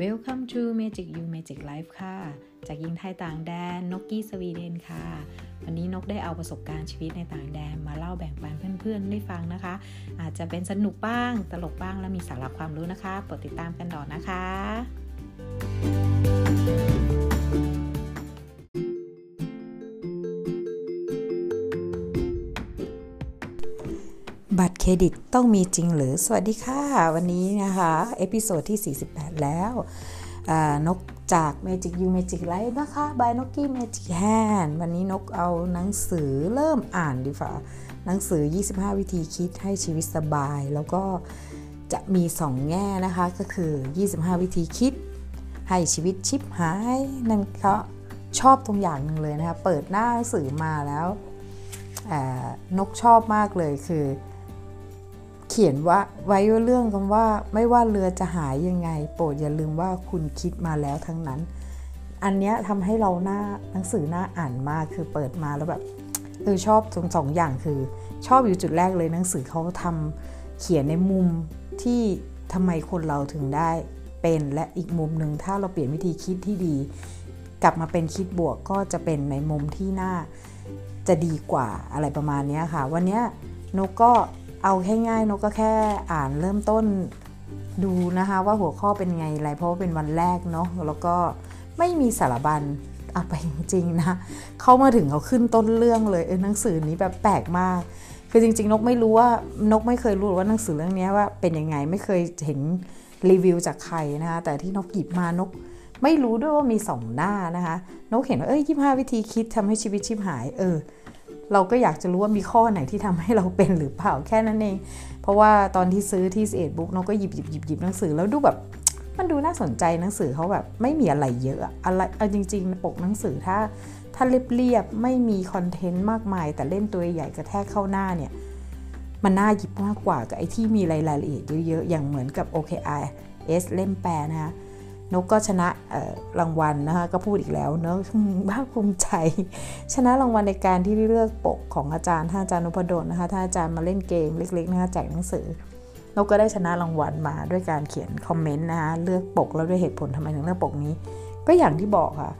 Welcome to Magic You Magic Life ค่ะ จากยิงไทยต่างแดนนกกี้สวีเดนค่ะ วันนี้นกได้เอาประสบการณ์ชีวิตในต่างแดนมาเล่าแบ่งปันเพื่อนๆได้ฟังนะคะ อาจจะเป็นสนุกบ้าง ตลกบ้างและมีสาระความรู้นะคะโปรดติดตามกันต่อนะคะ เครดิตต้องมีจริงหรือสวัสดีค่ะ วันนี้นะคะ episode ที่ 48 แล้วนกจาก Magic You Magic Life นะคะ by นกกี้ Magic Hand วันนี้นกเอาหนังสือเริ่มอ่านดีกว่าหนังสือ 25 วิธีคิดให้ชีวิตสบาย แล้วก็จะมี 2 แง่นะคะ ก็คือ 25 วิธีคิด ให้ชีวิตชิบหาย นั่นก็ชอบตรงอย่างหนึ่งเลยนะคะ เปิดหน้าหนังสือมาแล้วนกชอบมากเลยคือ เขียนว่าไว้เรื่องกันว่าไม่ว่าเรือจะหายยังไง โปรดอย่าลืมว่าคุณคิดมาแล้วทั้งนั้น อันนี้ทำให้เราหน้าหนังสือหน้าอ่านมากคือเปิดมาแล้วแบบเออชอบสองสองอย่างคือ ชอบอยู่จุดแรกเลยหนังสือเขาทำเขียนในมุมที่ทำไมคนเราถึงได้เป็นและอีกมุมหนึ่งถ้าเราเปลี่ยนวิธีคิดที่ดี กลับมาเป็นคิดบวกก็จะเป็นในมุมที่น่าจะดีกว่าอะไรประมาณนี้ค่ะ วันนี้นกก็ เอาแค่ง่ายนกก็แค่อ่านเริ่มต้นดูนะคะว่าหัวข้อเป็นไงอะไรเพราะว่าเป็นวันแรกเนาะแล้วก็ไม่มีสารบัญเอาไปจริงๆนะเข้ามาถึงเขาขึ้นต้นเรื่องเลยเออหนังสือนี้แบบแปลกมาก คือจริง ๆ นกไม่รู้ว่านกไม่เคยรู้ว่าหนังสือเรื่องนี้ว่าเป็นยังไงไม่เคยเห็นรีวิวจากใครนะคะแต่ที่นกหยิบมานก ไม่รู้ด้วยว่ามีสองหน้านะคะนกเห็นว่าเอ้ยยี่ห้าวิธีคิดทำให้ชีวิตชิบหายเออ เราก็อยากจะรู้ว่ามีข้อไหนที่ทำให้เราเป็นหรือเปล่าแค่นั้นเอง เพราะว่าตอนที่ซื้อที่เอ็ดบุ๊กเราก็หยิบหยิบหยิบหยิบหนังสือแล้วดูแบบมันดูน่าสนใจหนังสือเขาแบบไม่มีอะไรเยอะอะไรเอาจริงๆปกหนังสือถ้าถ้าเรียบๆไม่มีคอนเทนต์มากมาย แต่เล่นตัวใหญ่กระแทกเข้าหน้าเนี่ยมันน่าหยิบมากกว่ากับไอ้ที่มีรายละเอียดเยอะๆอย่างเหมือนกับ OKR S เล่มแปลนะคะ นกก็ชนะรางวัลนะคะก็พูดอีกแล้วเนอะภาคภูมิใจ ชนะรางวัลในการที่เลือกปกของอาจารย์ท่านอาจารย์นพดลนะคะท่านอาจารย์มาเล่นเกมเล็กๆนะคะแจกหนังสือนกก็ได้ชนะรางวัลมาด้วยการเขียนคอมเมนต์นะคะเลือกปกแล้วด้วยเหตุผลทำไมถึงเลือกปกนี้ ก็อย่างที่บอกค่ะ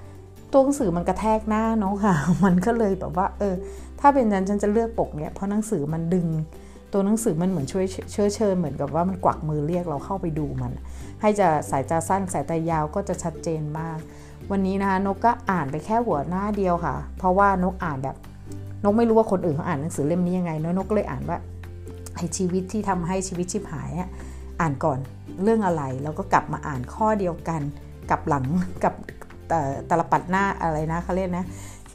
ตัวหนังสือมันกระแทกหน้าเนาะค่ะ มันก็เลยแบบว่าเออถ้าเป็นฉันฉันจะเลือกปกเนี่ยเพราะหนังสือมันดึง ตัวหนังสือมันเหมือนช่วยเชื้อเชิญเหมือนกับว่ามันกวักมือเรียกเราเข้าไปดูมัน ให้จะสายตาสั้นสายตายาวก็จะชัดเจนมาก วันนี้นะคะนกก็อ่านไปแค่หัวหน้าเดียวค่ะ เพราะว่านกอ่านแบบนกไม่รู้ว่าคนอื่นเขาอ่านหนังสือเล่มนี้ยังไงนกก็เลยอ่านว่าไอชีวิตที่ทำให้ชีวิตชิบหายอ่านก่อนเรื่องอะไรแล้วก็กลับมาอ่านข้อเดียวกันกับหลังกับตลปัดหน้าอะไรนะเขาเรียกนะ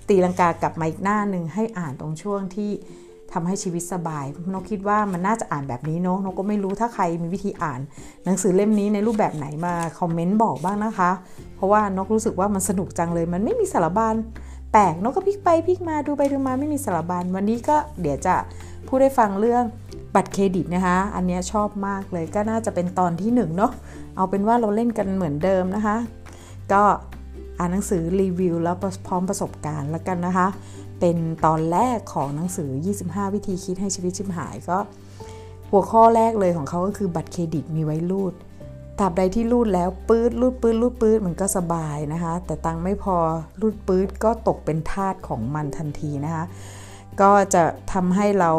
ตีลังกากลับมาอีกหน้าหนึ่งให้อ่านตรงช่วงที่ ทำให้ชีวิตสบายนกคิดว่ามันน่าจะอ่านแบบนี้เนาะนกก็ไม่รู้ถ้าใครมีวิธีอ่าน หนังสือเล่มนี้ในรูปแบบไหนมาคอมเมนต์บอกบ้างนะคะ เพราะว่านกรู้สึกว่ามันสนุกจังเลย มันไม่มีสารบัญแปลกนกก็พลิกไปพลิกมาดูไปดูมาไม่มีสารบัญวันนี้ก็เดี๋ยวจะพูดได้ฟังเรื่องบัตรเครดิตนะคะ อันนี้ชอบมากเลยก็น่าจะเป็นตอนที่1เนาะเอาเป็นว่าเราเล่นกันเหมือนเดิมนะคะ ก็อ่านหนังสือรีวิวแล้วพร้อมประสบการณ์แล้วกันนะคะ เป็นตอนแรกของหนังสือ 25 วิธีคิดให้ชีวิตชิมหายก็ หัวข้อแรกเลยของเขาก็คือบัตรเครดิตมีไว้รูดตราบใดที่รูดแล้วปื๊ดรูดปื๊ดรูดปื๊ดมันก็สบายนะคะ แต่ตังไม่พอรูดปื๊ดก็ตกเป็นทาสของมันทันทีนะคะ ก็จะทำให้เรา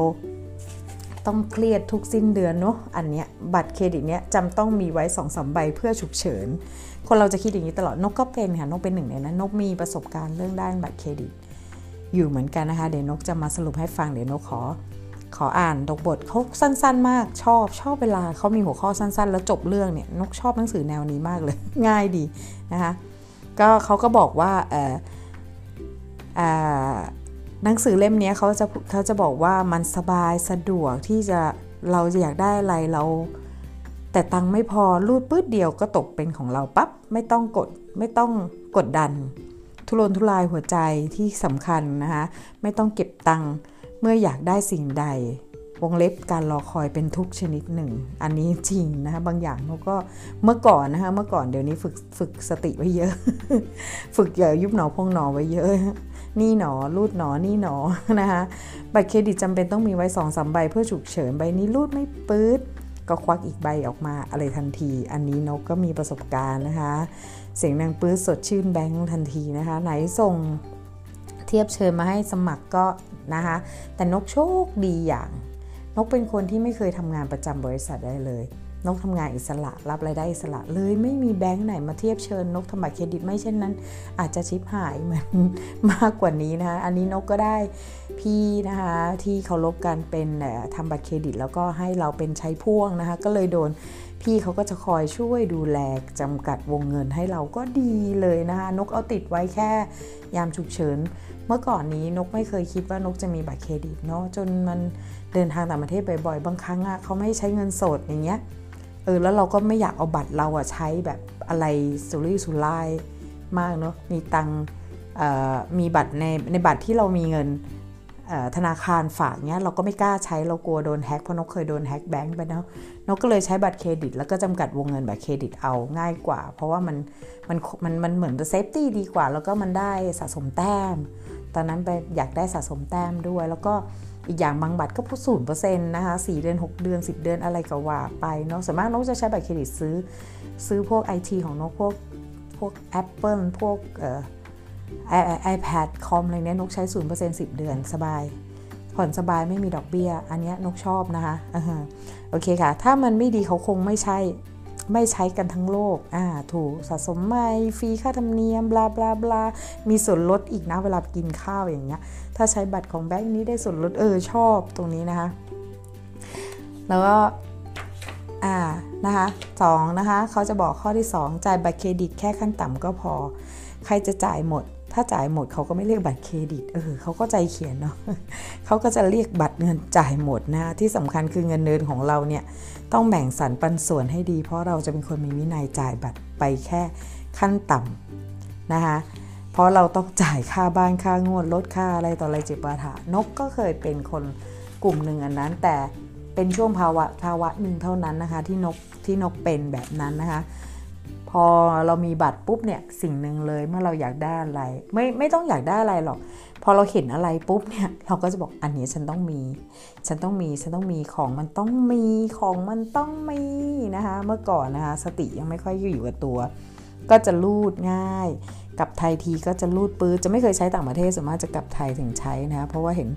ต้องเครียดทุกสิ้นเดือนเนาะอันเนี้ยบัตรเครดิตเนี้ยจำต้องมีไว้2อสใบเพื่อฉุกเฉิน คนเราจะคิดอย่างนี้ตลอดนกก็เป็นค่ะนกเป็นหนึ่งในนั้นนกมีประสบการณ์เรื่องด้านบัตรเครดิต อยู่เหมือนกันนะคะ เดี๋ยวนกจะมาสรุปให้ฟังเดี๋ยวนกขอ ขออ่านดกบทเขาสั้น ๆ มากชอบชอบเวลาเขามีหัวข้อสั้น ๆ แล้วจบเรื่องเนี่ยนกชอบหนังสือแนวนี้มากเลย ง่ายดีนะคะก็เขาก็บอกว่าเออเออหนังสือเล่มนี้เขาจะเขาจะบอกว่ามันสบายสะดวกที่จะเราจะอยากได้อะไรเรา แต่ตังไม่พอรูดปื้ดเดียวก็ตกเป็นของเราปับ๊บไม่ต้องกดไม่ต้องกดดัน ทุรนทุรายหัวใจที่สำคัญนะคะไม่ต้องเก็บตังค์เมื่ออยากได้สิ่งใด วงเล็บการรอคอยเป็นทุกชนิดหนึ่ง อันนี้จริงนะคะบางอย่างเราก็เมื่อก่อนนะคะเมื่อก่อนเดี๋ยวนี้ฝึกฝึกสติไว้เยอะ ฝึกอย่ายุบหนอพงหนอไว้เยอะนี่หนอรูดหนอนี่หนอนะคะบัตรเครดิตจำเป็นต้องมีไว้สองสามใบเพื่อฉุกเฉินใบนี้รูดไม่ปื๊ดก็ควักอีกใบออกมาอะไรทันที อันนี้นกก็มีประสบการณ์นะคะ เสียงดังปื้ดสดชื่นแบงค์ทันทีนะคะ ไหนส่งเทียบเชิญมาให้สมัครก็นะคะ แต่นกโชคดีอย่าง นกเป็นคนที่ไม่เคยทำงานประจำบริษัทได้เลย นกทำงานอิสระรับรายได้อิสระเลยไม่มีแบงค์ไหนมาเทียบเชิญ นกทำบัตรเครดิตไม่เช่นนั้น อาจจะชิปหายเหมือนมากกว่านี้นะคะอันนี้นกก็ได้พี่นะคะที่เคารพกันเป็นทำบัตรเครดิต แล้วก็ให้เราเป็นใช้พ่วงนะคะก็เลยโดน พี่เขาก็จะคอยช่วยดูแลจำกัดวงเงินให้เราก็ดีเลยนะคะนกเอาติดไว้แค่ยามฉุกเฉิน เมื่อก่อนนี้นกไม่เคยคิดว่านกจะมีบัตรเครดิตเนาะจนมันเดินทางต่างประเทศบ่อยๆ บางครั้งอะ่ะเขาไม่ใช้เงินสดอย่างเงี้ยเออแล้วเราก็ไม่อยากเอาบัตรเราอะใช้แบบอะไรสุรุ่ยสุร่ายมากเนาะมีตังมีบัตรในในบัตรที่เรามีเงิน ธนาคารฝากเนี้ยเราก็ไม่กล้าใช้เรากลัวโดนแฮ็กเพราะนกเคยโดนแฮ็กแบงก์ไปเนาะนกก็เลยใช้บัตรเครดิต แล้วก็จำกัดวงเงินบัตรเครดิตเอาง่ายกว่า เพราะว่ามันมันมันมันเหมือน safety ดีกว่า แล้วก็มันได้สะสมแต้ม ตอนนั้นไปอยากได้สะสมแต้มด้วย แล้วก็อีกอย่างบางบัตรก็รูดศูนย์เปอร์เซ็นต์นะคะสี่เดือน 6 เดือน 10 เดือนอะไรก็ว่าไปเนาะส่วนมากนกจะใช้บัตรเครดิตซื้อ ซื้อพวกไอทีของนกพวกพวก Apple พวกเอ่อ ไอแพดคอมอะไรเนี้ยนกใช้ศูนย์เปอร์เซ็นต์สิบเดือนสบาย ผ่อนสบายไม่มีดอกเบี้ย อันนี้นกชอบนะคะโอเคค่ะ ถ้ามันไม่ดีเขาคงไม่ใช่ไม่ใช้กันทั้งโลก อ่า ถูกสะสมไม่ฟรีค่าธรรมเนียม บลาบลาบลา มีส่วนลดอีกนะเวลากินข้าวอย่างเงี้ย ถ้าใช้บัตรของแบงค์นี้ได้ส่วนลด เออ ชอบตรงนี้นะคะ แล้วก็ อ่า นะคะสองนะคะ เขาจะบอกข้อที่ 2 จ่ายบัตรเครดิตแค่ขั้นต่ำก็พอ ใครจะจ่ายหมด ถ้าจ่ายหมดเขาก็ไม่เรียกบัตรเครดิต เออเขาก็ใจเขียนเนาะเขาก็จะเรียกบัตรเงินจ่ายหมดนะ ที่สำคัญคือเงินเดือนของเราเนี่ยต้องแบ่งสรรปันส่วนให้ดี เพราะเราจะเป็นคนมีวินัยจ่ายบัตรไปแค่ขั้นต่ำนะคะเพราะเราต้องจ่ายค่าบ้านค่างวดลดค่าอะไรต่ออะไรเจ็บปาถานกก็เคยเป็นคนกลุ่มหนึ่งอันนั้น แต่เป็นช่วงภาวะภาวะหนึ่งเท่านั้นนะคะ ที่นกที่นกเป็นแบบนั้นนะคะ พอเรามีบัตรปุ๊บเนี่ยสิ่งหนึ่งเลยเมื่อเราอยากได้อะไร ไม่ไม่ต้องอยากได้อะไรหรอก พอเราเห็นอะไรปุ๊บเนี่ยเราก็จะบอกอันนี้ฉันต้องมี ฉันต้องมีฉันต้องมีของมันต้องมีของมันต้องมีนะคะ เมื่อก่อนนะคะสติยังไม่ค่อยอยู่กับตัว ก็จะลูดง่ายกับไทยทีก็จะลูดปื้จะไม่เคยใช้ต่างประเทศส่วนมากจะกลับไทยถึงใช้นะเพราะว่าเห็น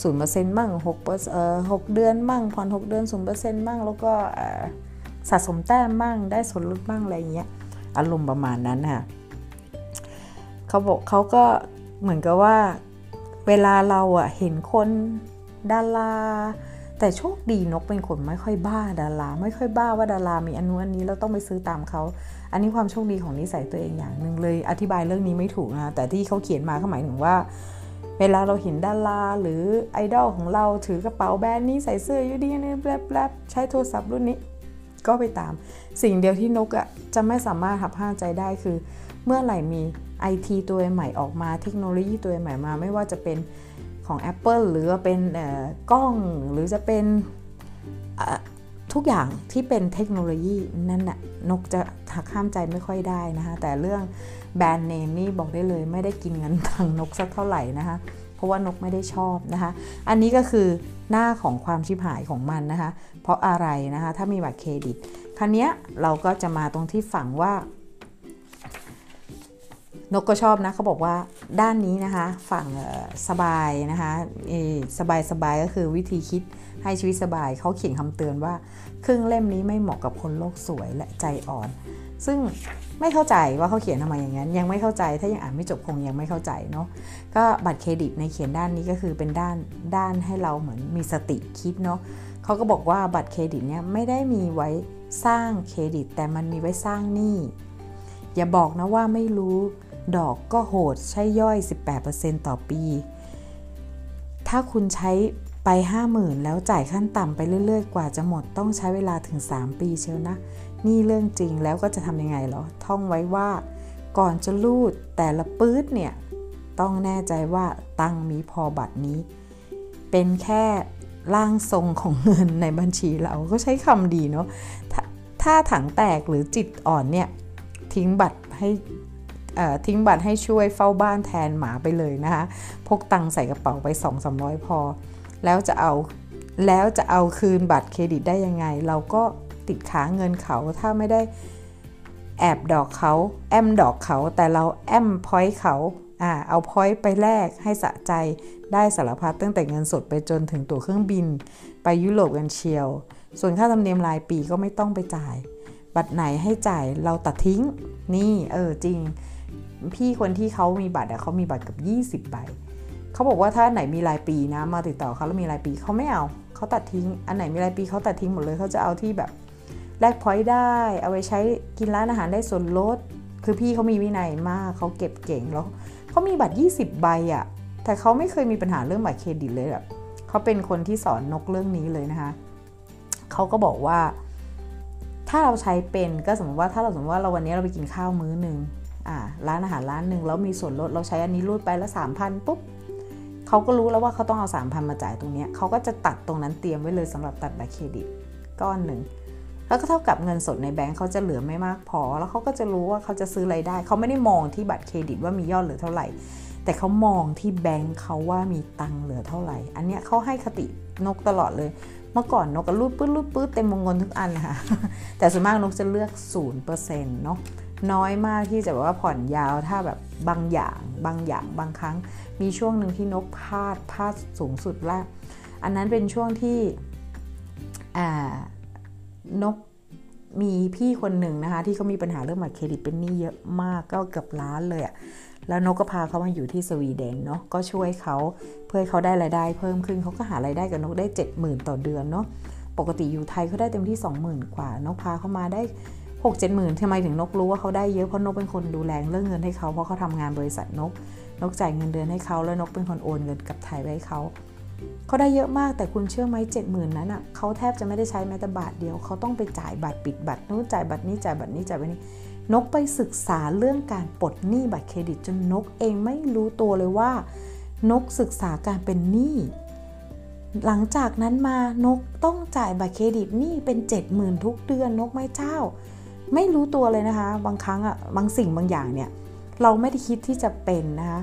ศูนย์เปอร์เซ็นต์มั่งหกเปอร์เอ่อหกเดือนมั่งผ่อนหกเดือนศูนย์เปอร์เซ็นต์มั่งแล้วก็ สะสมแต้มบ้างได้ส่วนลดบ้างอะไรเงี้ยอารมณ์ประมาณนั้นค่ะเขาบอกเขาก็เหมือนกับว่า เวลาเราอะเห็นคนดาราแต่โชคดีนกเป็นคนไม่ค่อยบ้าดาราไม่ค่อยบ้าว่าดารามีอันนู้นอันนี้เราต้องไปซื้อตามเขา อันนี้ความโชคดีของนิสัยตัวเองอย่างหนึ่งเลย อธิบายเรื่องนี้ไม่ถูกนะแต่ที่เขาเขียนมาเขาหมายถึงว่า เวลาเราเห็นดาราหรือไอดอลของเราถือกระเป๋าแบรนด์นี้ใส่เสื้อยูดีนี่แปลบใช้โทรศัพท์รุ่นนี้ ก็ไปตาม สิ่งเดียวที่นกอะจะไม่สามารถหับห้าใจได้คือ เมื่อไหร่มี IT ตัวใหม่ออกมาเทคโนโลยีตัวใหม่มา ไม่ว่าจะเป็นของ Apple หรือเป็นกล้องหรือจะเป็นทุกอย่างที่เป็นเทคโนโลยีนั่นน่ะนกจะหักข้ามใจไม่ค่อยได้นะคะแต่เรื่องแบรนด์เนมนี่บอกได้เลยไม่ได้กินเงินทางนกสักเท่าไหร่นะคะ ราะว่านกไม่ได้ชอบนะคะ อันนี้ก็คือหน้าของความชิบหายของมันนะคะ เพราะอะไรนะคะ ถ้ามีบัตรเครดิต ครั้นี้เราก็จะมาตรงที่ฝั่งว่า นกก็ชอบนะเขาบอกว่าด้านนี้นะคะ ฝั่งสบายนะคะสบายสบายก็คือวิธีคิดให้ชีวิตสบายเขาเขียนคำเตือนว่า ครึ่งเล่มนี้ไม่เหมาะกับคนโลกสวยและใจอ่อน ซึ่ง ไม่เข้าใจว่าเขาเขียนทำไมอย่างนั้น ยังไม่เข้าใจถ้ายังอ่านไม่จบคงยังไม่เข้าใจเนาะก็บัตรเครดิตในเขียนด้านนี้ก็คือเป็นด้านด้านให้เราเหมือนมีสติคิดเนาะเขาก็บอกว่าบัตรเครดิตเนี่ยไม่ได้มีไว้สร้างเครดิต แต่มันมีไว้สร้างหนี้อย่าบอกนะว่าไม่รู้ดอกก็โหดใช้ย่อย 18%ต่อปี ถ้าคุณใช้ไป 50,000 แล้วจ่ายขั้นต่ำไปเรื่อย ๆ กว่าจะหมดต้องใช้เวลาถึง 3 ปีเชียวนะ นี่เรื่องจริงแล้วก็จะทำยังไงเหรอ ท่องไว้ว่า ก่อนจะรูดแต่ละปื๊ดเนี่ย ต้องแน่ใจว่าตังมีพอบัตรนี้ เป็นแค่ร่างทรงของเงินในบัญชีเราก็ใช้คำดีเนาะถถ้าถังแตกหรือจิตอ่อนเนี่ย ทิ้งบัตรให้ทิ้งบัตรให้ช่วยเฝ้าบ้านแทนหมาไปเลยนะคะพกตังใส่กระเป๋าไป 2-300 พอ แล้วจะเอาแล้วจะเอาคืนบัตรเครดิตได้ยังไง เราก็ ติดค้างเงินเขาถ้าไม่ได้อมดอกเขาอมดอกเขาแต่เราอม point เขาอ่าเอา point ไปแลกให้สะใจได้สารพัดตั้งแต่เงินสดไปจนถึงตั๋วเครื่องบิน ไปยุโรปกันเชียว ส่วนค่าธรรมเนียมรายปีก็ไม่ต้องไปจ่าย บัตรไหนให้จ่ายเราตัดทิ้ง นี่เออจริง พี่คนที่เขามีบัตรเขามีบัตรกับ 20ใบเขาบอกว่าถ้าไหนมีรายปีนะมาติดต่อเขาแล้วมีรายปีเขาไม่เอาเขาตัดทิ้ง อันไหนมีรายปีเขาตัดทิ้งหมดเลยเขาจะเอาที่แบบ แลก point ได้ เอาไว้ใช้กินร้านอาหารได้ส่วนลด คือพี่เขามีวินัยมากเขาเก็บเก่งแล้วเขามีบัตร 20 ใบอะ่ะแต่เขาไม่เคยมีปัญหาเรื่องบัตรเครดิตเลยแบบเขาเป็นคนที่สอนนกเรื่องนี้เลยนะคะเขาก็บอกว่า ถ้าเราใช้เป็นก็สมมติว่าถ้าเราสมมติว่าเราวันนี้เราไปกินข้าวมื้อหนึ่งอ่าร้านอาหารร้านหนึ่งแล้วมีส่วนลดเราใช้อันนี้รูดไปแล้วสามพันปุ๊บเขาก็รู้แล้วว่าเขาต้องเอาสามพันมาจ่ายตรงนี้เขาก็จะตัดตรงนั้นเตรียมไว้เลยสำหรับตัดบัตรเครดิตก้อนหนึ่ง แล้วก็เท่ากับเงินสดในแบงค์เขาจะเหลือไม่มากพอ แล้วเขาก็จะรู้ว่าเขาจะซื้ออะไรได้ เขาไม่ได้มองที่บัตรเครดิตว่ามียอดเหลือเท่าไหร่ แต่เขามองที่แบงค์เขาว่ามีตังค์เหลือเท่าไหร่ อันเนี้ยเขาให้คตินกตลอดเลย เมื่อก่อนนกก็รูดปื้ดรูดปื้ดเต็มวงเงินทุกอันค่ะ แต่ส่วนมากนกจะเลือก0%เนาะ น้อยมากที่จะแบบว่าผ่อนยาว ถ้าแบบบางอย่างบางอย่างบางครั้ง มีช่วงหนึ่งที่นกพลาดพลาดสูงสุดละอันนั้นเป็นช่วงที่อ่า นกมีพี่คนหนึ่งนะคะ ที่เขามีปัญหาเรื่องบัตรเครดิตเป็นหนี้เยอะมากก็เกือบล้านเลยอะแล้วนกก็พาเขามาอยู่ที่สวีเดนเนาะก็ช่วยเขาเพื่อเขาได้รายได้เพิ่มขึ้นเขาก็หารายได้กับนกได้ 70,000 ต่อเดือนเนาะปกติอยู่ไทยเขาได้เต็มที่ 20,000 กว่า นกพาเขามาได้ 6 7 0 0 0 0ทำไมถึงนกรู้ว่าเขาได้เยอะเพราะนกเป็นคนดูแลเรื่องเงินให้เขาเพราะเขาทำงานบริษัทนก นกจ่ายเงินเดือนให้เขาแล้วนกเป็นคนโอนเงินกับไทยไปให้เขา เขาได้เยอะมากแต่คุณเชื่อไหมเจ็ดหมื่นนั้นอะเขาแทบจะไม่ได้ใช้แม้แต่บาทเดียวเขาต้องไปจ่ายบัตรปิดบัตรนู้นจ่ายบัตรนี้จ่ายบัตรนี้จ่ายบัตรนี้ นกไปศึกษาเรื่องการปลดหนี้บัตรเครดิต จนนกเองไม่รู้ตัวเลยว่า นกศึกษาการเป็นหนี้หลังจากนั้นมานกต้องจ่ายบัตรเครดิตหนี้เป็น7มื่นทุกเดือนนกไม่เจ้า ไม่รู้ตัวเลยนะคะ บางครั้งอะบางสิ่งบางอย่างเนี่ย เราไม่ได้คิดที่จะเป็นนะคะ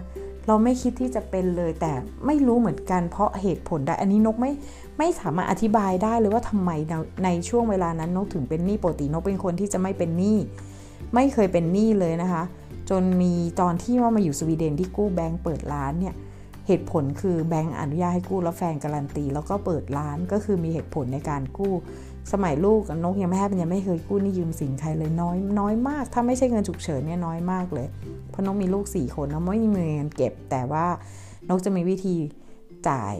เราไม่คิดที่จะเป็นเลย แต่ไม่รู้เหมือนกันเพราะเหตุผลใดอันนี้นกไม่ไม่สามารถอธิบายได้เลยว่าทำไมในช่วงเวลานั้นนกถึงเป็นหนี้ปกตินกเป็นคนที่จะไม่เป็นหนี้ไม่เคยเป็นหนี้เลยนะคะ จนมีตอนที่ว่ามาอยู่สวีเดนที่กู้แบงก์เปิดร้านเนี่ยเหตุผลคือแบงก์อนุญาตให้กู้แล้วแฟนการันตี แล้วก็เปิดร้านก็คือมีเหตุผลในการกู้ สมัยลูกนกยังไม่แทบยังไม่เคยกู้นี่ยืมสินใครเลยน้อยน้อยมาก ถ้าไม่ใช่เงินฉุกเฉินเนี่ยน้อยมากเลย เพราะนกมีลูก 4 คนแล้วไม่มีเงินเก็บ แต่ว่านกจะมีวิธีจ่าย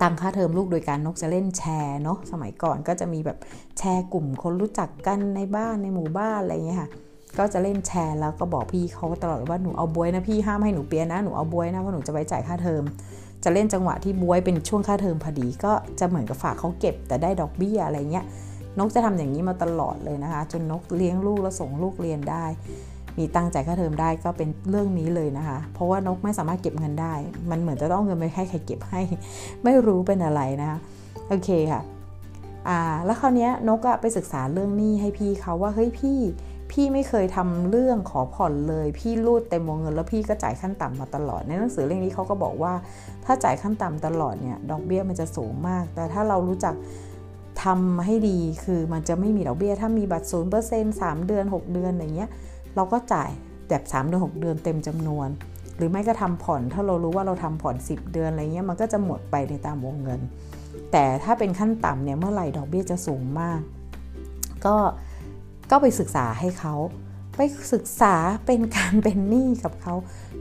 ตังค่าเทอมลูกโดยการนกจะเล่นแชร์เนาะสมัยก่อนก็จะมีแบบแชร์กลุ่มคนรู้จักกันในบ้านในหมู่บ้านอะไรเงี้ยค่ะก็จะเล่นแชร์แล้วก็บอกพี่เขาตลอดว่าหนูเอาบวยนะพี่ห้ามให้หนูเปียนะหนูเอาบวยนะเพราะหนูจะไว้จ่ายค่าเทอม จะเล่นจังหวะที่บวยเป็นช่วงค่าเทอมพอดี ก็จะเหมือนกับฝากเขาเก็บ แต่ได้ดอกเบี้ยอะไรเงี้ยนกจะทำอย่างนี้มาตลอดเลยนะคะ จนนกเลี้ยงลูกแล้วส่งลูกเรียนได้ มีตังจ่ายค่าเทอมได้ก็เป็นเรื่องนี้เลยนะคะ เพราะว่านกไม่สามารถเก็บเงินได้ มันเหมือนจะต้องเงินไปให้ใครเก็บให้ ไม่รู้เป็นอะไรนะคะโอเคค่ะอ่าแล้วคราวนี้นกอะไปศึกษาเรื่องนี้ให้พี่เขาว่าเฮ้ยพี่ พี่ไม่เคยทำเรื่องขอผ่อนเลย พี่รูดเต็มวงเงิน แล้วพี่ก็จ่ายขั้นต่ำมาตลอด ในหนังสือเล่มนี้เขาก็บอกว่า ถ้าจ่ายขั้นต่ำตลอดเนี่ยดอกเบี้ยมันจะสูงมาก แต่ถ้าเรารู้จักทำให้ดีคือมันจะไม่มีดอกเบี้ย ถ้ามีบัตรศูนย์เปอร์เซ็นต์สามเดือน 6 เดือนอะไรเงี้ยเราก็จ่ายแบบ3เดือน6 เดือนเต็มจำนวน หรือไม่ก็ทำผ่อนถ้าเรารู้ว่าเราทำผ่อน 10 เดือนอะไรเงี้ยมันก็จะหมดไปในตามวงเงิน แต่ถ้าเป็นขั้นต่ำเนี่ยเมื่อไหร่ดอกเบี้ยจะสูงมาก ก็ ก็ไปศึกษาให้เขา ไปศึกษาเป็นการเป็นหนี้กับเขา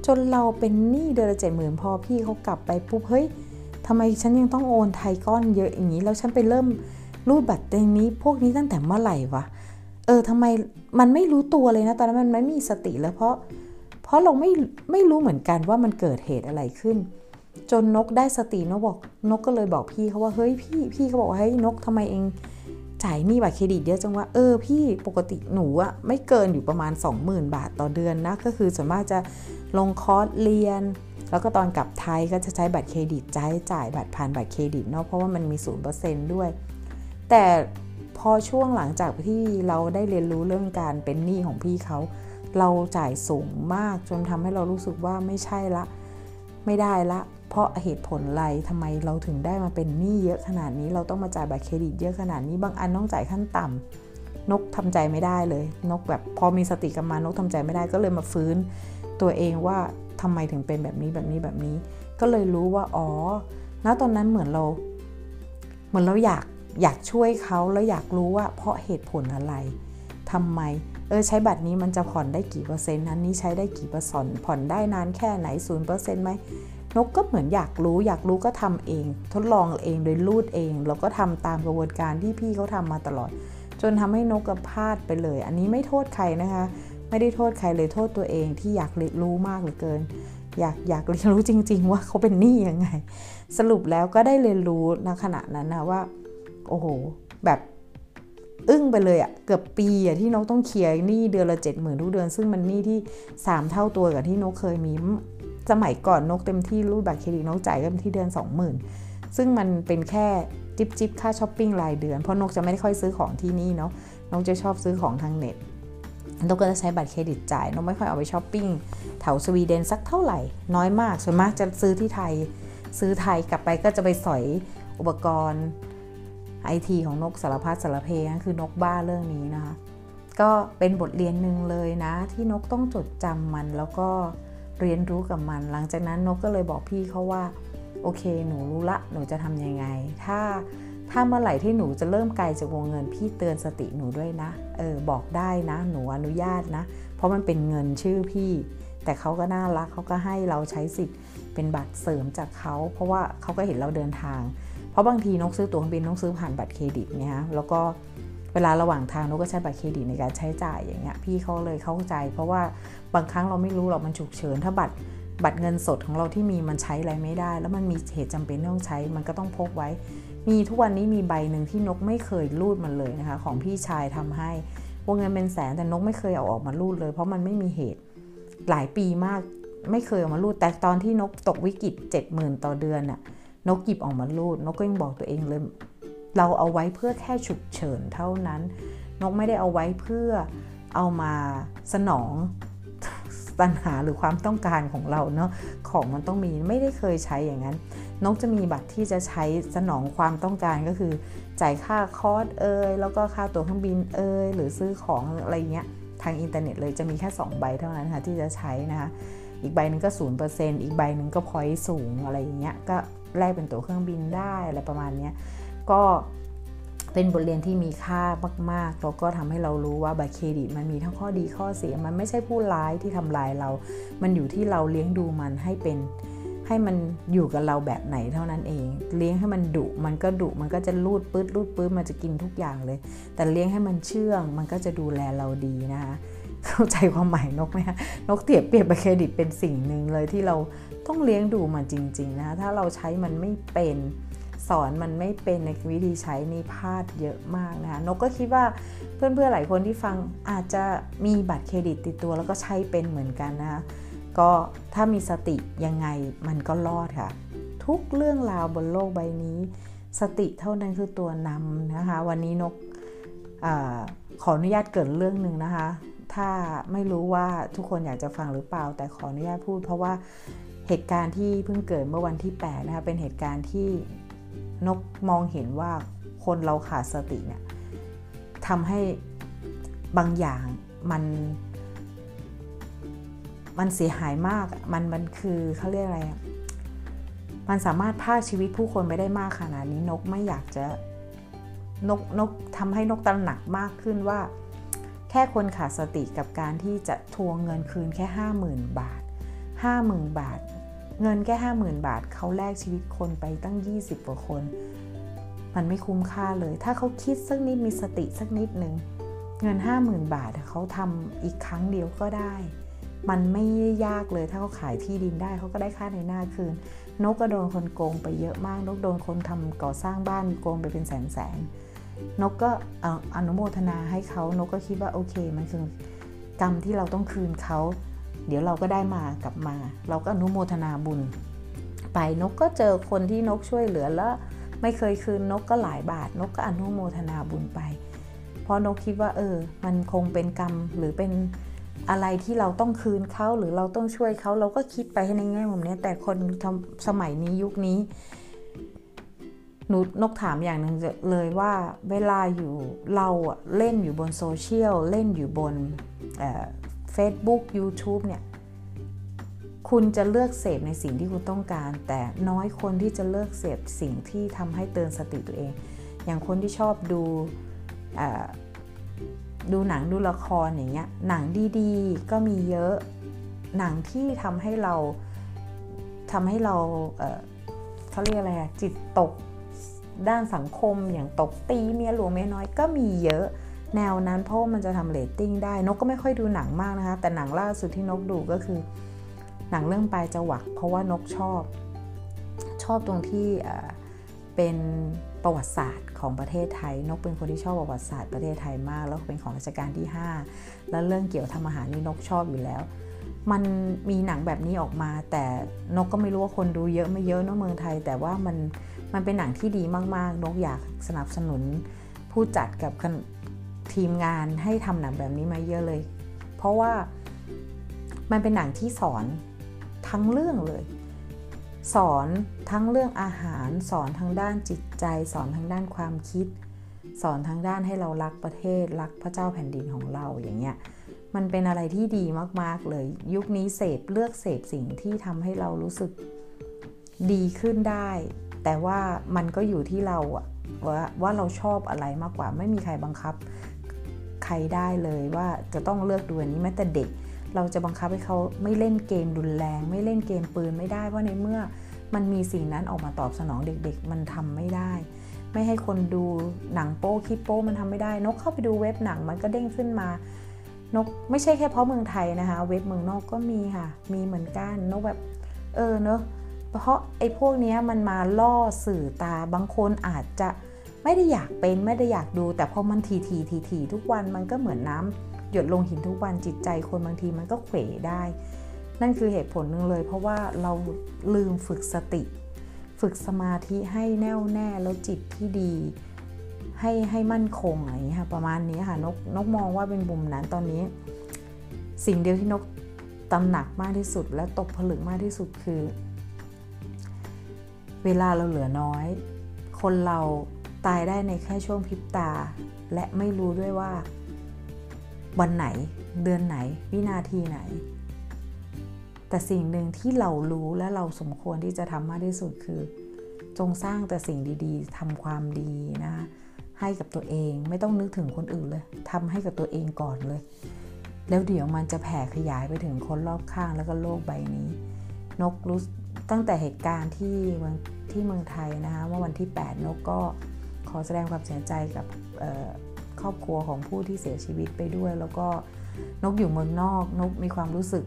จนเราเป็นหนี้เดือนละเจ็ดหมื่นพอพี่เขากลับไปปุ๊บเฮ้ยทำไมฉันยังต้องโอนไทยก้อนเยอะอย่างนี้ แล้วฉันไปเริ่มรูดบัตรในนี้ พวกนี้ตั้งแต่เมื่อไหร่วะเออทำไมมันไม่รู้ตัวเลยนะตอนนั้นมันไม่มีสติแล้วเพราะ เพราะเราไม่ไม่รู้เหมือนกันว่ามันเกิดเหตุอะไรขึ้น จนนกได้สตินกบอกนกก็เลยบอกพี่เขาว่าเฮ้ยพี่พี่เขาบอกว่าเฮ้ยนกทำไมเอ็ง จ่ายหนี้บัตรเครดิตเยอะจังว่าเออพี่ปกติหนูอะไม่เกินอยู่ประมาณ 20,000 บาทต่อเดือนนะ ก็คือส่วนมากจะลงคอร์สเรียน แล้วก็ตอนกลับไทยก็จะใช้บัตรเครดิตจ่ายจ่ายบัตรผ่านบัตรเครดิตเนาะเพราะว่ามันมี 0%ด้วย แต่พอช่วงหลังจากที่เราได้เรียนรู้เรื่องการเป็นหนี้ของพี่เขา เราจ่ายสูงมากจนทำให้เรารู้สึกว่าไม่ใช่ละ ไม่ได้ละ เพราะเหตุผลอะไรทำไมเราถึงได้มาเป็นหนี้เยอะขนาดนี้ เราต้องมาจ่ายบัตรเครดิตเยอะขนาดนี้ บางอันต้องจ่ายขั้นต่ำนกทำใจไม่ได้เลย นกแบบพอมีสติกลับมานกทำใจไม่ได้ก็เลยมาฟื้น ตัวเองว่าทำไมถึงเป็นแบบนี้แบบนี้แบบนี้ ก็เลยรู้ว่าอ๋อณตอนนั้นเหมือนเรา เหมือนเราอยากอยากช่วยเขาแล้วอยากรู้ว่าเพราะเหตุผลอะไรทำไม เออใช้บัตรนี้มันจะผ่อนได้กี่เปอร์เซ็นต์อันนี้ใช้ได้กี่เปอร์เซ็นต์ผ่อนได้นานแค่ไหนศูนย์เปอร์เซ็นต์ไหมนกก็เหมือนอยากรู้อยากรู้ก็ทำเอง ทดลองเองโดยรูดเองแล้วก็ทำตามกระบวนการที่พี่เขาทำมาตลอด จนทำให้นกกับพลาดไปเลย อันนี้ไม่โทษใครนะคะ ไม่ได้โทษใครเลยโทษตัวเองที่อยากเรียนรู้มากเหลือเกิน อยากอยากเรียนรู้จริง ๆ ว่าเขาเป็นหนี้ยังไง สรุปแล้วก็ได้เรียนรู้ณขณะนั้นนะว่า โอ้โห แบบ อึ้งไปเลยอะเกือบปีอะที่นกต้องเคลียร์หนี้เดือนละเจ็ดหมื่นทุกเดือน ซึ่งมันหนี้ที่ 3 เท่าตัวกับที่นกเคยมีสมัยก่อนนกเต็มที่รูดบัตรเครดิตนกจ่ายเต็มที่เดือน 20,000 ซึ่งมันเป็นแค่จิบจิบค่าช้อปปิ้งรายเดือน เพราะนกจะไม่ได้ค่อยซื้อของที่นี่เนาะนกจะชอบซื้อของทางเน็ตนกก็จะใช้บัตรเครดิตจ่ายนกไม่ค่อยเอาไปช้อปปิ้งแถวสวีเดนสักเท่าไหร่ น้อยมากส่วนมากจะซื้อที่ไทย ซื้อไทยกลับไปก็จะไปสอยอุปกรณ์ ไอทีของนกสารพัดสารเพคือนกบ้าเรื่องนี้นะคะก็เป็นบทเรียนหนึ่งเลยนะ ที่นกต้องจดจำมันแล้วก็เรียนรู้กับมัน หลังจากนั้นนกก็เลยบอกพี่เขาว่า โอเค หนูรู้ละหนูจะทำยังไง ถ้าถ้าเมื่อไหร่ที่หนูจะเริ่มไกลจากวงเงินพี่เตือนสติหนูด้วยนะ เออบอกได้นะ หนูอนุญาตนะ เพราะมันเป็นเงินชื่อพี่ แต่เขาก็น่ารักเขาก็ให้เราใช้สิทธิ์เป็นบัตรเสริมจากเขา เพราะว่าเขาก็เห็นเราเดินทาง เพราะบางทีนกซื้อตั๋วเครื่องบินนกซื้อผ่านบัตรเครดิตเนี่ยฮะแล้วก็เวลาระหว่างทางนกก็ใช้บัตรเครดิตในการใช้จ่ายอย่างเงี้ยพี่เขาเลยเข้าใจ เพราะว่าบางครั้งเราไม่รู้หรอกมันฉุกเฉินถ้าบัตรบัตรเงินสดของเราที่มีมันใช้อะไรไม่ได้ แล้วมันมีเหตุจำเป็นต้องใช้มันก็ต้องพกไว้ มีทุกวันนี้มีใบหนึ่งที่นกไม่เคยรูดมันเลยนะคะ ของพี่ชายทำให้วงเงินเป็นแสนแต่นกไม่เคยเอาออกมารูดเลย เพราะมันไม่มีเหตุหลายปีมากไม่เคยออกมารูดแต่ตอนที่นกตกวิกฤต 70,000 ต่อเดือนน่ะ นกหยิบออกมารูดนกก็ยังบอกตัวเองเลย เราเอาไว้เพื่อแค่ฉุกเฉินเท่านั้น นกไม่ได้เอาไว้เพื่อเอามาสนองปัญหาหรือความต้องการของเราเนาะของมันต้องมีไม่ได้เคยใช้อย่างนั้น นกจะมีบัตรที่จะใช้สนองความต้องการก็คือ จ่ายค่าคอร์สเอยแล้วก็ค่าตั๋วเครื่องบินเอยหรือซื้อของอะไรเงี้ยทางอินเทอร์เน็ตเลยจะมีแค่ 2 ใบเท่านั้นค่ะที่จะใช้นะคะอีกใบหนึ่งก็ศูนย์เปอร์เซ็นต์อีกใบหนึ่งก็ point สูงอะไรอย่างเงี้ยก็ แลกเป็นตั๋วเครื่องบินได้อะไรประมาณนี้ก็เป็นบทเรียนที่มีค่ามากๆ แล้วก็ทำให้เรารู้ว่าบัตรเครดิตมันมีทั้งข้อดีข้อเสีย มันไม่ใช่ผู้ร้ายที่ทำลายเรา มันอยู่ที่เราเลี้ยงดูมันให้เป็น ให้มันอยู่กับเราแบบไหนเท่านั้นเอง เลี้ยงให้มันดุ มันก็ดุ มันก็จะรูดปื๊ดรูดปื๊ดมันจะกินทุกอย่างเลย แต่เลี้ยงให้มันเชื่อง มันก็จะดูแลเราดีนะคะ เข้าใจความหมายนกไหมคะนกเตียบเปรียบบัตรเครดิตเป็นสิ่งหนึ่งเลยที่เรา ต้องเลี้ยงดูมันจริงๆนะคะถ้าเราใช้มันไม่เป็นสอนมันไม่เป็นในวิธีใช้นี่พลาดเยอะมากนะคะนกก็คิดว่าเพื่อนๆหลายคนที่ฟังอาจจะมีบัตรเครดิตติดตัวแล้วก็ใช้เป็นเหมือนกันนะคะก็ถ้ามีสติยังไงมันก็รอดค่ะ ทุกเรื่องราวบนโลกใบนี้ สติเท่านั้นคือตัวนำนะคะ วันนี้นกอขออนุญาตเกิดเรื่องหนึ่งนะคะ ถ้าไม่รู้ว่าทุกคนอยากจะฟังหรือเปล่า แต่ขออนุญาตพูด เพราะว่า เหตุการณ์ที่เพิ่งเกิดเมื่อวันที่8นะคะเป็นเหตุการณ์ที่นกมองเห็นว่าคนเราขาดสติเนี่ยทำให้บางอย่างมันมันเสียหายมาก มันมันคือเขาเรียกอะไร มันสามารถพาชีวิตผู้คนไปได้มากขนาดนี้นกไม่อยากจะนกนกทำให้นกตระหนักมากขึ้นว่า แค่คนขาดสติกับการที่จะทวงเงินคืนแค่ห้าหมื่นบาทห้าหมื่นบาท เงินแค่ห้าหมื่นบาทเขาแลกชีวิตคนไปตั้ง 20กว่าคน มันไม่คุ้มค่าเลย ถ้าเขาคิดสักนิดมีสติสักนิดหนึ่งเงินห้าหมื่นบาทเขาทำอีกครั้งเดียวก็ได้ มันไม่ยากเลยถ้าเขาขายที่ดินได้เขาก็ได้ค่าในหน้าคืน นกก็โดนคนโกงไปเยอะมาก นกโดนคนทำก่อสร้างบ้านโกงไปเป็นแสนแสนนกก็อนุโมทนาให้เขานกก็คิดว่าโอเคมันคือกรรมที่เราต้องคืนเขา เดี๋ยวเราก็ได้มากลับมา เราก็อนุโมทนาบุญ ไปนกก็เจอคนที่นกช่วยเหลือแล้วไม่เคยคืนนกก็หลายบาท นกก็อนุโมทนาบุญไป เพราะนกคิดว่า เออ มันคงเป็นกรรมหรือเป็นอะไรที่เราต้องคืนเขาหรือเราต้องช่วยเขาเราก็คิดไปในแง่มุมนี้แต่คนสมัยนี้ยุคนี้หนูนกถามอย่างหนึ่งเลยว่าเวลาอยู่เราเล่นอยู่บนโซเชียลเล่นอยู่บน เฟซบุ๊กยูทูบเนี่ยคุณจะเลือกเสพในสิ่งที่คุณต้องการ แต่น้อยคนที่จะเลือกเสพสิ่งที่ทำให้เตือนสติตัวเอง อย่างคนที่ชอบดูดูหนังดูละครอย่างเงี้ยหนังดีๆ ก็มีเยอะหนังที่ทำให้เราทำให้เราเขาเรียกอะไรจิตตกด้านสังคมอย่างตบตีเมียหลวงเมียน้อยก็มีเยอะ แนวนั้นเพราะามันจะทำเรตติ้งได้นกก็ไม่ค่อยดูหนังมากนะคะ แต่หนังล่าสุดที่นกดูก็คือ หนังเรื่องปลายจวักเพราะว่านกชอบ ชอบตรงที่เป็นประวัติศาสตร์ของประเทศไทย นกเป็นคนที่ชอบประวัติศาสตร์ประเทศไทยมาก แล้วเป็นของรัชกาลที่ 5 แล้วเรื่องเกี่ยวทำอาหารนี่นกชอบอยู่แล้ว มันมีหนังแบบนี้ออกมา แต่นกก็ไม่รู้ว่าคนดูเยอะไม่เยอะเนาะเมืองไทย แต่ว่ามันมันเป็นหนังที่ดีมากๆ นกอยากสนับสนุนผู้จัดกับ ทีมงานให้ทำหนังแบบนี้มาเยอะเลย เพราะว่ามันเป็นหนังที่สอนทั้งเรื่องเลย สอนทั้งเรื่องอาหาร สอนทางด้านจิตใจ สอนทางด้านความคิด สอนทางด้านให้เรารักประเทศ รักพระเจ้าแผ่นดินของเราอย่างเงี้ยมันเป็นอะไรที่ดีมาก ๆ เลย ยุคนี้เสพเลือกเสพสิ่งที่ทำให้เรารู้สึกดีขึ้นได้ แต่ว่ามันก็อยู่ที่เราอะว่าว่าเราชอบอะไรมากกว่าไม่มีใครบังคับ รได้เลยว่าจะต้องเลือกดูอันนี้แม้แต่เด็ก เราจะบังคับให้เขาไม่เล่นเกมรุนแรง ไม่เล่นเกมปืนไม่ได้เพราในเมื่อมันมีสิ่งนั้นออกมาตอบสนองเด็กๆ มันทำไม่ได้ ไม่ให้คนดูหนังโป้คลิปโป้มันทำไม่ได้ นกเข้าไปดูเว็บหนังมันก็เด้งขึ้นมานกไม่ใช่แค่เพราะเมืองไทยนะคะ เว็บเมืองนอกก็มีค่ะ มีเหมือนกันนกแบบเออเนอะเพราะไอ้พวกนี้มันมาล่อสื่อตาบางคนอาจจะ ไม่ได้อยากเป็นไม่ได้อยากดู แต่พอมันทีทีทีทีทุกวันมันก็เหมือนน้ำหยดลงหินทุกวันจิตใจคนบางทีมันก็เขวได้ นั่นคือเหตุผลหนึ่งเลย เพราะว่าเราลืมฝึกสติ ฝึกสมาธิให้แน่วแน่แล้วจิตที่ดีให้ให้มั่นคงอะไรอย่างนี้ค่ะประมาณนี้ค่ะนกนกมองว่าเป็นบุมนั้นตอนนี้ สิ่งเดียวที่นกตำหนักมากที่สุด และตกผลึกมากที่สุดคือ เวลาเราเหลือน้อย คนเรา ตายได้ในแค่ช่วงพริบตา และไม่รู้ด้วยว่า วันไหนเดือนไหน วินาทีไหน แต่สิ่งหนึ่งที่เรารู้และเราสมควรที่จะทำมากที่สุดคือ จงสร้างแต่สิ่งดีๆทำความดีนะให้กับตัวเองไม่ต้องนึกถึงคนอื่นเลยทำให้กับตัวเองก่อนเลย แล้วเดี๋ยวมันจะแผ่ขยายไปถึงคนรอบข้างแล้วก็โลกใบนี้ นกรู้ตั้งแต่เหตุการณ์ที่เมืองที่เมืองไทยนะคะว่าวันที่ 8 นกก็ ขอแสดงความเสียใจกับครอบครัวของผู้ที่เสียชีวิตไปด้วย แล้วก็นกอยู่เมืองนอก นกมีความรู้สึก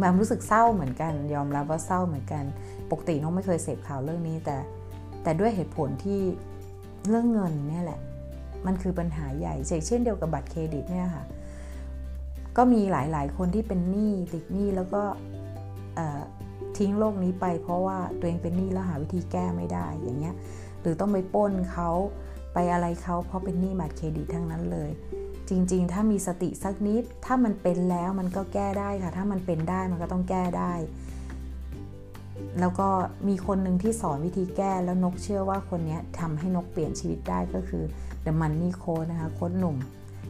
ความรู้สึกเศร้าเหมือนกัน ยอมรับว่าเศร้าเหมือนกัน ปกตินกไม่เคยเสพข่าวเรื่องนี้ แต่แต่ด้วยเหตุผลที่เรื่องเงินเนี่ยแหละ มันคือปัญหาใหญ่เช่นเดียวกับบัตรเครดิตเนี่ยค่ะ ก็มีหลายๆ คนที่เป็นหนี้ติดหนี้แล้วก็ทิ้งโลกนี้ไป เพราะว่าตัวเองเป็นหนี้แล้วหาวิธีแก้ไม่ได้อย่างเงี้ย หรือต้องไปป้นเขาไปอะไรเขาเพราะเป็นหนี้บัตรเครดิตทั้งนั้นเลย จริงๆ ถ้ามีสติสักนิด ถ้ามันเป็นแล้วมันก็แก้ได้ค่ะ ถ้ามันเป็นได้มันก็ต้องแก้ได้ แล้วก็มีคนหนึ่งที่สอนวิธีแก้แล้วนกเชื่อว่าคนนี้ทำให้นกเปลี่ยนชีวิตได้ก็คือ The Money Code นะคะโค้ดหนุ่ม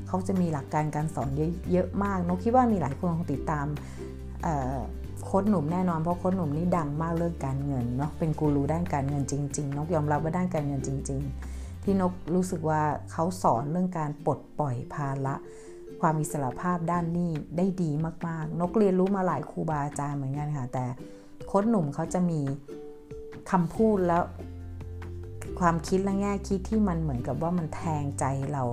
เขาจะมีหลักการการสอนเยอะมาก นกคิดว่ามีหลายคนคงติดตาม โค้ดหนุ่มแน่นอนเพราะโค้ดหนุ่มนี่ดังมากเรื่องการเงินเนาะเป็นกูรูด้านการเงินจริง ๆ นกยอมรับว่าด้านการเงินจริง ๆ ที่นกรู้สึกว่าเขาสอนเรื่องการปลดปล่อยภาระความอิสระภาพด้านนี้ได้ดีมากๆ นกเรียนรู้มาหลายครูบาอาจารย์เหมือนกันค่ะ แต่โค้ดหนุ่มเขาจะมีคำพูดแล้ว ความคิดและแง่คิดที่มันเหมือนกับว่ามันแทงใจเรา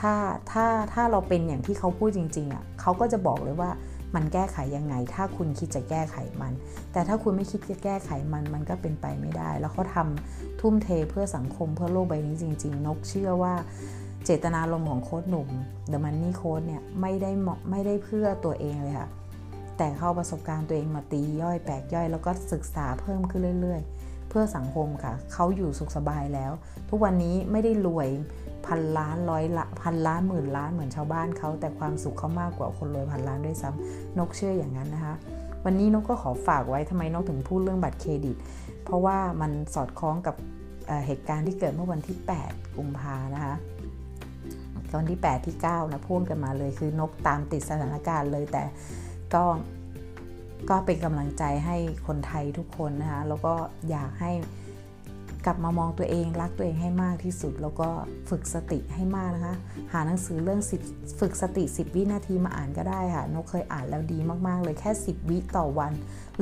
ถ้าถ้าถ้าเราเป็นอย่างที่เขาพูดจริง ๆอะเขาก็จะบอกเลยว่า มันแก้ไขยังไง ถ้าคุณคิดจะแก้ไขมัน แต่ถ้าคุณไม่คิดจะแก้ไขมันมันก็เป็นไปไม่ได้ แล้วเขาทาทุ่มเทเพื่อสังคมเพื่อโลกใบนี้จริง ๆ นกเชื่อว่าเจตนารมณ์ของโค้ดหนุ่ม The Money Code เนี่ยไม่ได้ไม่ได้เพื่อตัวเองเลยค่ะ แต่เข้าประสบการณ์ตัวเองมาตีย่อยแปลกย่อย แล้วก็ศึกษาเพิ่มขึ้นเรื่อย ๆ เพื่อสังคมค่ะ เขาอยู่สุขสบายแล้ว ทุกวันนี้ไม่ได้รวย พันล้านร้อยละพันล้านหมื่นล้านเหมือนชาวบ้านเขาแต่ความสุขเขามากกว่าคนรวยพันล้านด้วยซ้ำนกเชื่ออย่างนั้นนะคะ วันนี้นกก็ขอฝากไว้ทำไมนกถึงพูดเรื่องบัตรเครดิต เพราะว่ามันสอดคล้องกับเหตุการณ์ที่เกิดเมื่อวันที่ 8 กุมภานะคะตอนที่ 8 ที่ 9 นะพ่วงกันมาเลยคือนกตามติดสถานการณ์เลยแต่ก็ก็เป็นกำลังใจให้คนไทยทุกคนนะคะแล้วก็อยากให้ กลับมามองตัวเองรักตัวเองให้มากที่สุด แล้วก็ฝึกสติให้มากนะคะ หาหนังสือเรื่องฝึกสติ 10 วินาทีมาอ่านก็ได้ค่ะนกเคยอ่านแล้วดีมากๆ เลยแค่ 10 วิต่อวัน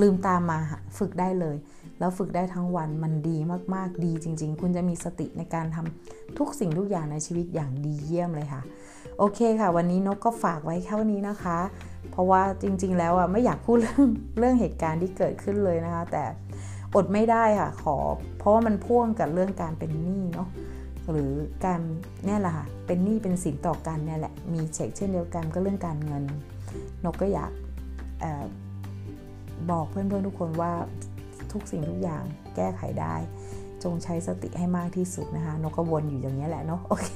ลืมตามมาฝึกได้เลย แล้วฝึกได้ทั้งวันมันดีมากๆดีจริง ๆ คุณจะมีสติในการทำทุกสิ่งทุกอย่างในชีวิตอย่างดีเยี่ยมเลยค่ะ โอเคค่ะ วันนี้นกก็ฝากไว้แค่นี้นะคะ เพราะว่าจริง ๆ แล้วอะไม่อยากพูดเรื่องเรื่องเหตุการณ์ที่เกิดขึ้นเลยนะคะ แต่ อดไม่ได้ค่ะ ขอ เพราะว่ามันพ่วงกับเรื่องการเป็นหนี้เนาะหรือการเนี่ยแหละค่ะเป็นหนี้เป็นสินต่อกันเนี่ยแหละมีเช็คเช่นเดียวกันก็เรื่องการเงิน นกก็อยากอบอกเพื่อนๆทุกคนว่าทุกสิ่งทุกอย่างแก้ไขได้ จงใช้สติให้มากที่สุดนะคะ นกก็วนอยู่อย่างนี้แหละเนาะโอเค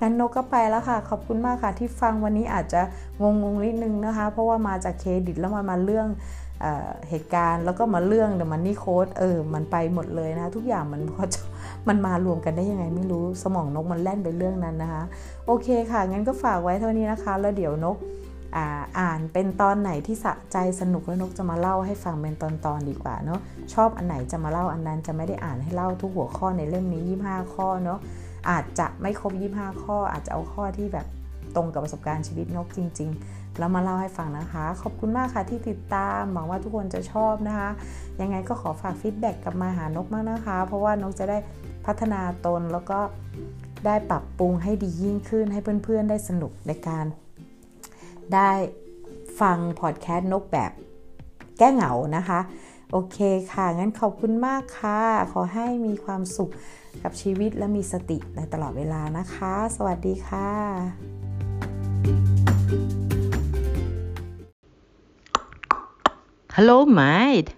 งั้นนกก็ไปแล้วค่ะ ขอบคุณมากค่ะที่ฟังวันนี้อาจจะงงๆนิดนึงนะคะ เพราะว่ามาจากเครดิตแล้วมามาเรื่อง เหตุการณ์แล้วก็มาเรื่องเดมันนี่โค้ดเออมันไปหมดเลยนะทุกอย่างมันพอมันมารวมกันได้ยังไงไม่รู้สมองนกมันแล่นไปเรื่องนั้นนะคะ โอเคค่ะ งั้นก็ฝากไว้เท่านี้นะคะ แล้วเดี๋ยวนกอ่านเป็นตอนไหนที่สะใจสนุกแล้วนกจะมาเล่าให้ฟังเป็นตอนๆดีกว่าเนาะชอบอันไหนจะมาเล่าอันนั้นจะไม่ได้อ่านให้เล่าทุกหัวข้อในเล่มนี้ 25 ข้อเนาะอาจจะไม่ครบ 25 ข้ออาจจะเอาข้อที่แบบ ตรงกับประสบการณ์ชีวิตนกจริง ๆ แล้วมาเล่าให้ฟังนะคะ ขอบคุณมากค่ะที่ติดตามหวังว่าทุกคนจะชอบนะคะ ยังไงก็ขอฝากฟีดแบ็กกลับมาหานกมากนะคะ เพราะว่านกจะได้พัฒนาตนแล้วก็ได้ปรับปรุงให้ดียิ่งขึ้นให้เพื่อนๆ ได้สนุกในการ ได้ฟังพอดแคสต์นกแบบแก้เหงานะคะ โอเคค่ะ งั้นขอบคุณมากค่ะ ขอให้มีความสุขกับชีวิตและมีสติในตลอดเวลานะคะ สวัสดีค่ะ Hello, mate.